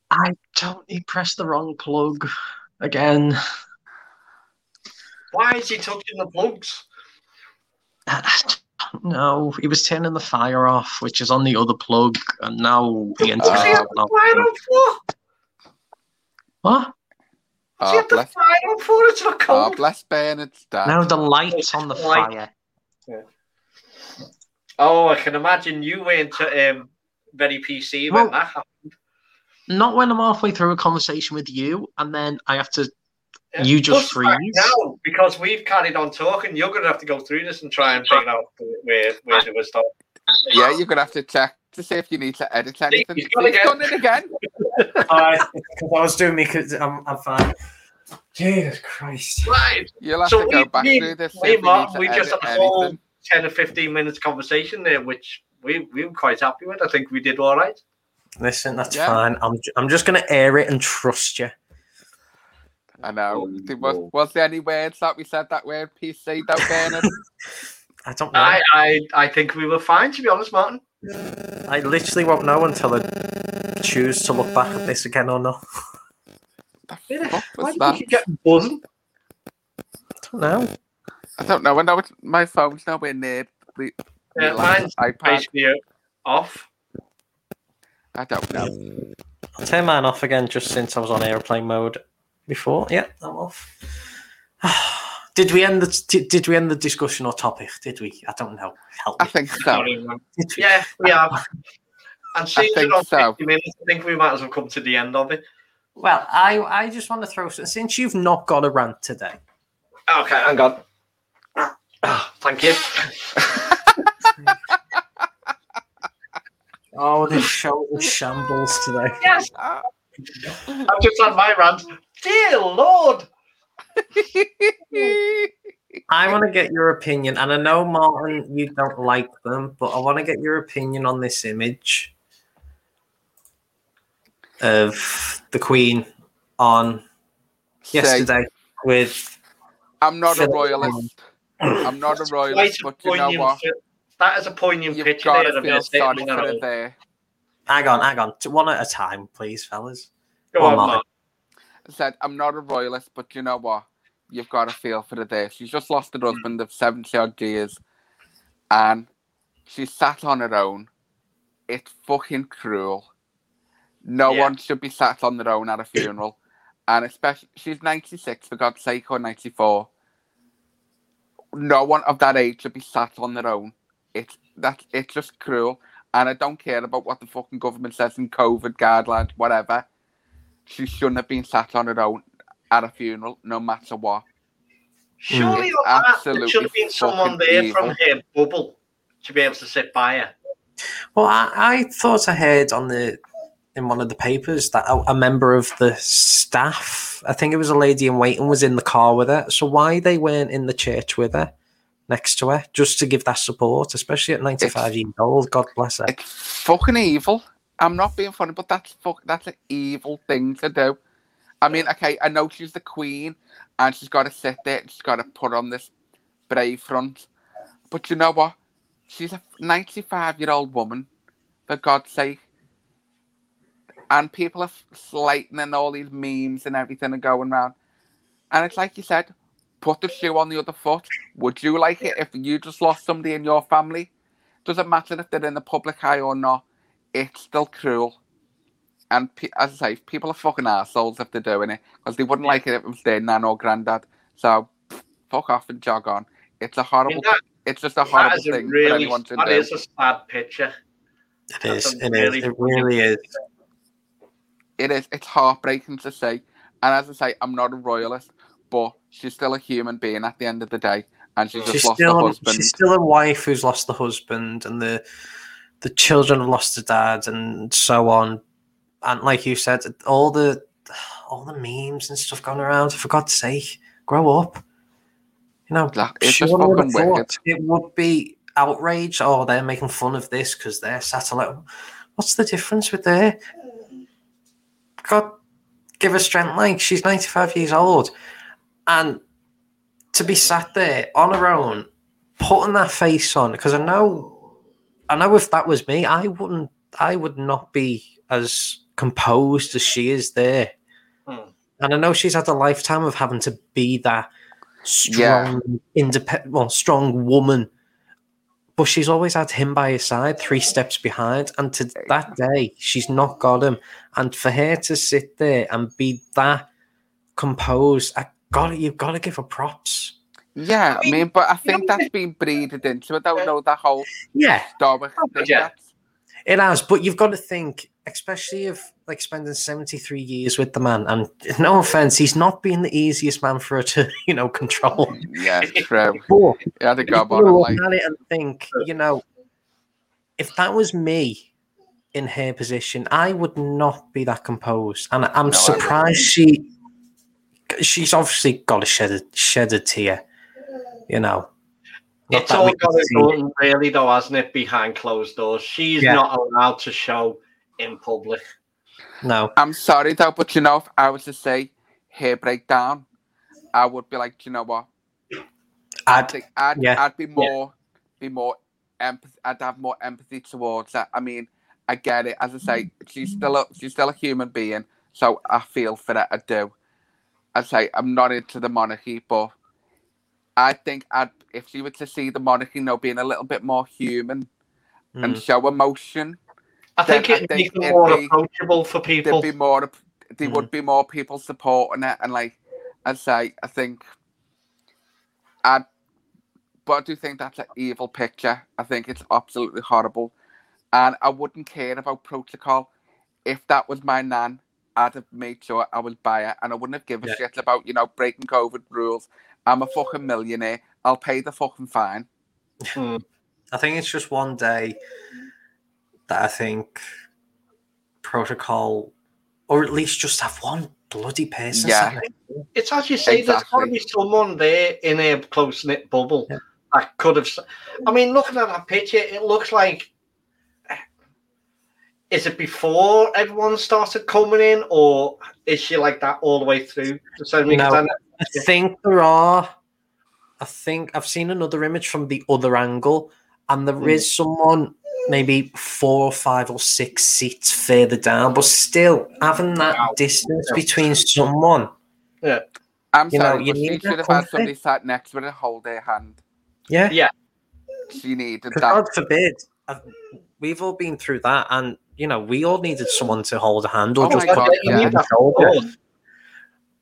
I don't. He pressed the wrong plug again. Why is he touching the plugs? I, I don't know. He was turning the fire off, which is on the other plug, and now the internet. Does he Uh, the fire on for? What? Does he Oh the bless, fire on for? It's not oh, cold. bless Bernard's dad. No, the light's on the Light. fire. Oh, I can imagine you weren't um, very PC when Well- that happened. Not when I'm halfway through a conversation with you, and then I have to. Yeah. You just Plus, right freeze. now because we've carried on talking. You're going to have to go through this and try and figure out where where they were stopped. Yeah, you're gonna have to check to see if you need to edit anything. he's done it He's done it again. Because I was doing me because I'm, I'm fine. Jesus Christ. Right. You'll have So to go we- back we- through this. we if Mark, we just had a whole- anything. 10 or 15 minutes conversation there, which we, we were quite happy with. I think we did all right. Listen, that's Yeah. fine. I'm, I'm just going to air it and trust you. I know. Oh, There was, was there any words that we said that word PC though, Bernard? I don't know. I, I, I think we were fine, to be honest, Martin. I literally won't know until I choose to look back at this again or not. the Yeah, fuck Why was did that? you get buzzing? I don't know. I don't know. I know it's, my phone's nowhere near the, the Yeah, mine's iPad. basically off. I don't know. I'll turn mine off again just since I was on airplane mode before. Yeah, I'm off. did we end the did, did we end the discussion or topic? Did we? I don't know. Help I me. think so. Sorry, man. Did we? Yeah, we have. And since think we're so. minutes, I think we might as well come to the end of it. Well, I I just want to throw since you've not got a rant today. Okay, hang on. Ah, thank you. Oh, this show is shambles today. Yes, I've just had my rant. Dear Lord. I want to get your opinion, and I know Martin, you don't like them, but I want to get your opinion on this image of the Queen on Say, yesterday with I'm not a Philip royalist. I'm not a royalist, but you know what? That is a poignant You've picture got there to of feel sorry for her her there. hang on, hang on, one at a time, please, fellas. Go Go on, on, Martin. Said, I'm not a royalist, but you know what? You've got to feel for the there. She's just lost her husband of 70 odd years and she sat on her own. It's fucking cruel. No Yeah. one should be sat on their own at a funeral. And especially, she's 96, for God's sake, or 94. No one of that age should be sat on their own. It's that it's just cruel. And I don't care about what the fucking government says in COVID guidelines, whatever. She shouldn't have been sat on her own at a funeral, no matter what. Surely It's on that, there should have been someone there evil. from her bubble to be able to sit by her. Well, I, I thought I heard on the in one of the papers that a, a member of the staff, I think it was a lady in waiting, was in the car with her. So why they weren't in the church with her, next to her, just to give that support, especially at ninety five years old. God bless her. It's fucking evil. I'm not being funny, but that's fuck. That's an evil thing to do. I mean, okay, I know she's the queen, and she's got to sit there. and She's got to put on this brave front. But you know what? She's a 95 year old woman, for God's sake. And people are slating and all these memes and everything are going around. And it's like you said, put the shoe on the other foot. Would you like it if you just lost somebody in your family? Doesn't matter if they're in the public eye or not. It's still cruel. And pe- as I say, people are fucking assholes if they're doing it because they wouldn't like it if it was their nan or granddad. So pff, fuck off and jog on. It's a mean, horrible. that, it's just a that horrible a thing for really anyone to that do. is a sad picture. It That's is. It really is. It really is. It is. It's heartbreaking to see. And as I say, I'm not a royalist, but she's still a human being at the end of the day, and she's just She's lost still, her a, husband. she's still a wife who's lost the husband, and the the children have lost their dad, and so on. And like you said, all the all the memes and stuff going around. For God's sake, grow up. You know, it's just surely I would have fucking wicked. It would be outrage. Oh, they're making fun of this because they're satellite. What's the difference with their? God, give her strength. Like she's ninety five years old, and to be sat there on her own, putting that face on. Because I know, I know if that was me, I wouldn't. I would not be as composed as she is there. Hmm. And I know she's had a lifetime of having to be that strong, independent, well, strong woman. But she's always had him by her side, three steps behind. And to that day, she's not got him. And for her to sit there and be that composed, I got it. You've got to give her props. Yeah, I I mean, mean, but I think that's been breeded into. I don't know the whole Yeah, thing. Oh, yeah. it has. But you've got to think, especially if like spending seventy three years with the man. And no offense, he's not been the easiest man for her to you know control. Yeah, true. But He had a you gob gotta on him, look like, at it and think, you know, if that was me in her position, I would not be that composed. And I'm No, surprised she she's obviously got to shed a shed a tear, you know. It's all going can got to see. done, really, though, hasn't it? Behind closed doors, she's Yeah. not allowed to show in public. No. I'm sorry though, but you know, if I was to say hair breakdown, I would be like, you know what? I I'd, think I'd, yeah. I'd be more, be more empathy. I'd have more empathy towards that. I mean, I get it. As I say, she's still a, she's still a human being, so I feel for that. I do. I say I'm not into the monarchy, but I think I'd if she were to see the monarchy, you know, being a little bit more human and mm, show emotion, I think it'd think make more be- approachable for people. there'd be more there Mm. would be more people supporting it and like I say I think I, but I do think that's an evil picture. I think it's absolutely horrible, and I wouldn't care about protocol if that was my nan. I'd have made sure I would buy it, and I wouldn't have given Yeah. a shit about you know breaking COVID rules. I'm a fucking millionaire. I'll pay the fucking fine. Hmm. I think it's just one day that I think protocol, or at least just have one bloody person. Yeah. sat next to you. It's as you say, there's got to be someone there in a close knit bubble Yeah. that could have. I mean, looking at that picture, it looks like. Is it before everyone started coming in, or is she like that all the way through? So, I mean, 'cause No. I think there are. I think I've seen another image from the other angle, and there is Hmm. someone maybe four or five or six seats further down, but still having that Wow. distance between someone. Yeah. I'm You know, you but she need should that have had somebody sat next to her and hold their hand. Yeah. Yeah. She needed 'Cause that. God forbid. uh, We've all been through that, and you know, we all needed someone to hold a hand or Oh just my put God, a you hand yeah. on the shoulder.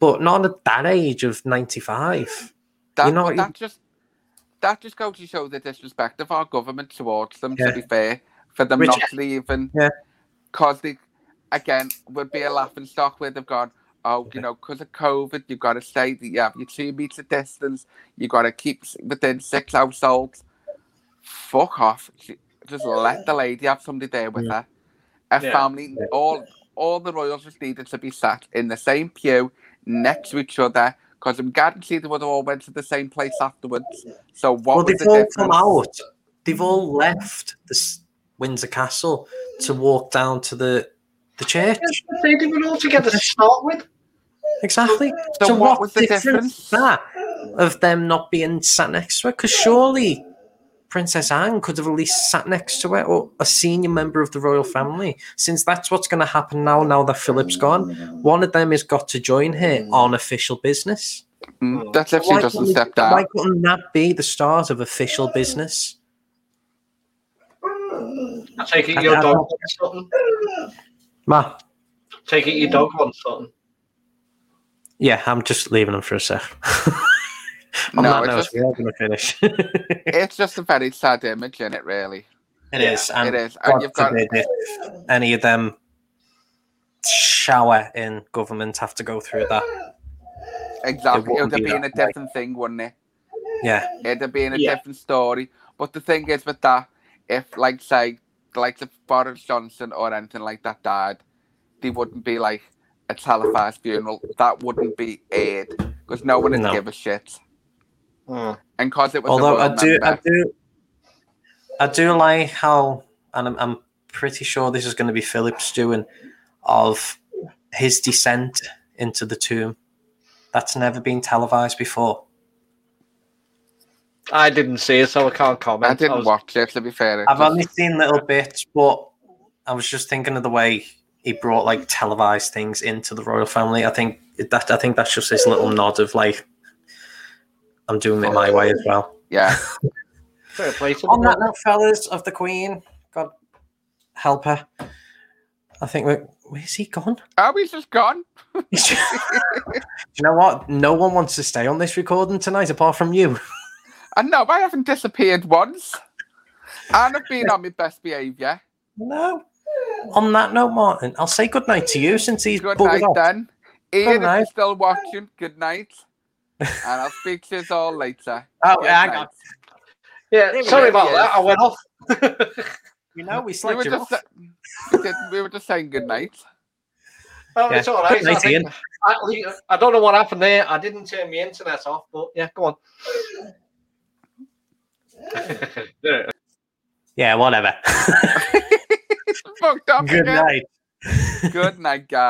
But not at that age of ninety-five. That, know but you- that just that just goes to show the disrespect of our government towards them. Yeah. To be fair, for them Which- not to even, Yeah. because they again would be a laughing stock where they've gone. Oh, you know, because of COVID, you've got to stay. You have your two meter distance. You have got to keep within six households. Fuck off. Just let the lady have somebody there with her. A Yeah. family, all all the royals just needed to be sat in the same pew next to each other because I'm guaranteed they would have all went to the same place afterwards. So what Well, was they've the all difference? come out. They've all left this Windsor Castle to walk down to the the church. they did it all together to start with. Exactly. So So, what what was the difference? is that of them not being sat next to her? Because surely Princess Anne could have at least sat next to it or a senior member of the royal family, since that's what's going to happen now. Now that Philip's gone, one of them has got to join her on official business. Mm, That's if she Why doesn't couldn't- step Why couldn't that be the start of official business? I take it your dog wants something. Ma, Take it your dog wants something. yeah, I'm just leaving him for a sec. On No, that it's note, just- we are going to finish. It's just a very sad image, in it really. It is, and It is, and God you've got forbid if any of them shower in government have to go through that. exactly. It wouldn't have be been that a way. different thing, wouldn't it? Yeah, It'd have been a Yeah. different story. But the thing is with that, if like say like if Boris Johnson or anything like that died, they wouldn't be like a televised funeral. That wouldn't be aired because no one would No. give a shit. Hmm. And because it was although a I royal do, I do, I do like how, and I'm, I'm pretty sure this is going to be Philip's doing of his descent into the tomb. That's never been televised before. I didn't see it, so I can't comment. I didn't was- watch it. To be fair, I've only seen little bits, but I was just thinking of the way he brought like televised things into the royal family. I think that I think that's just his little nod of like, I'm doing it my way as well. yeah. Fair play to On that note, fellas of the Queen, God help her. I think we're where's he gone? Oh, he's just gone. Do you know what? No one wants to stay on this recording tonight apart from you. And no, I haven't disappeared once. And I've been on my best behaviour. No. On that note, Martin, I'll say goodnight to you since he's Good buggered night, off. then. Ian, if night. you're still watching, good night. And I'll speak to you all later. Oh, yeah, I night. got. Yeah, There sorry about yes. that. I went off. You know, we We were, just, off. sa- we, did, we were just saying good night. Oh, Yeah. It's all right. Good night, I, think- Ian. I, I don't know what happened there. I didn't turn my internet off, but yeah, go on. Yeah. Yeah, whatever. Fucked up good again. night. Good night, guys.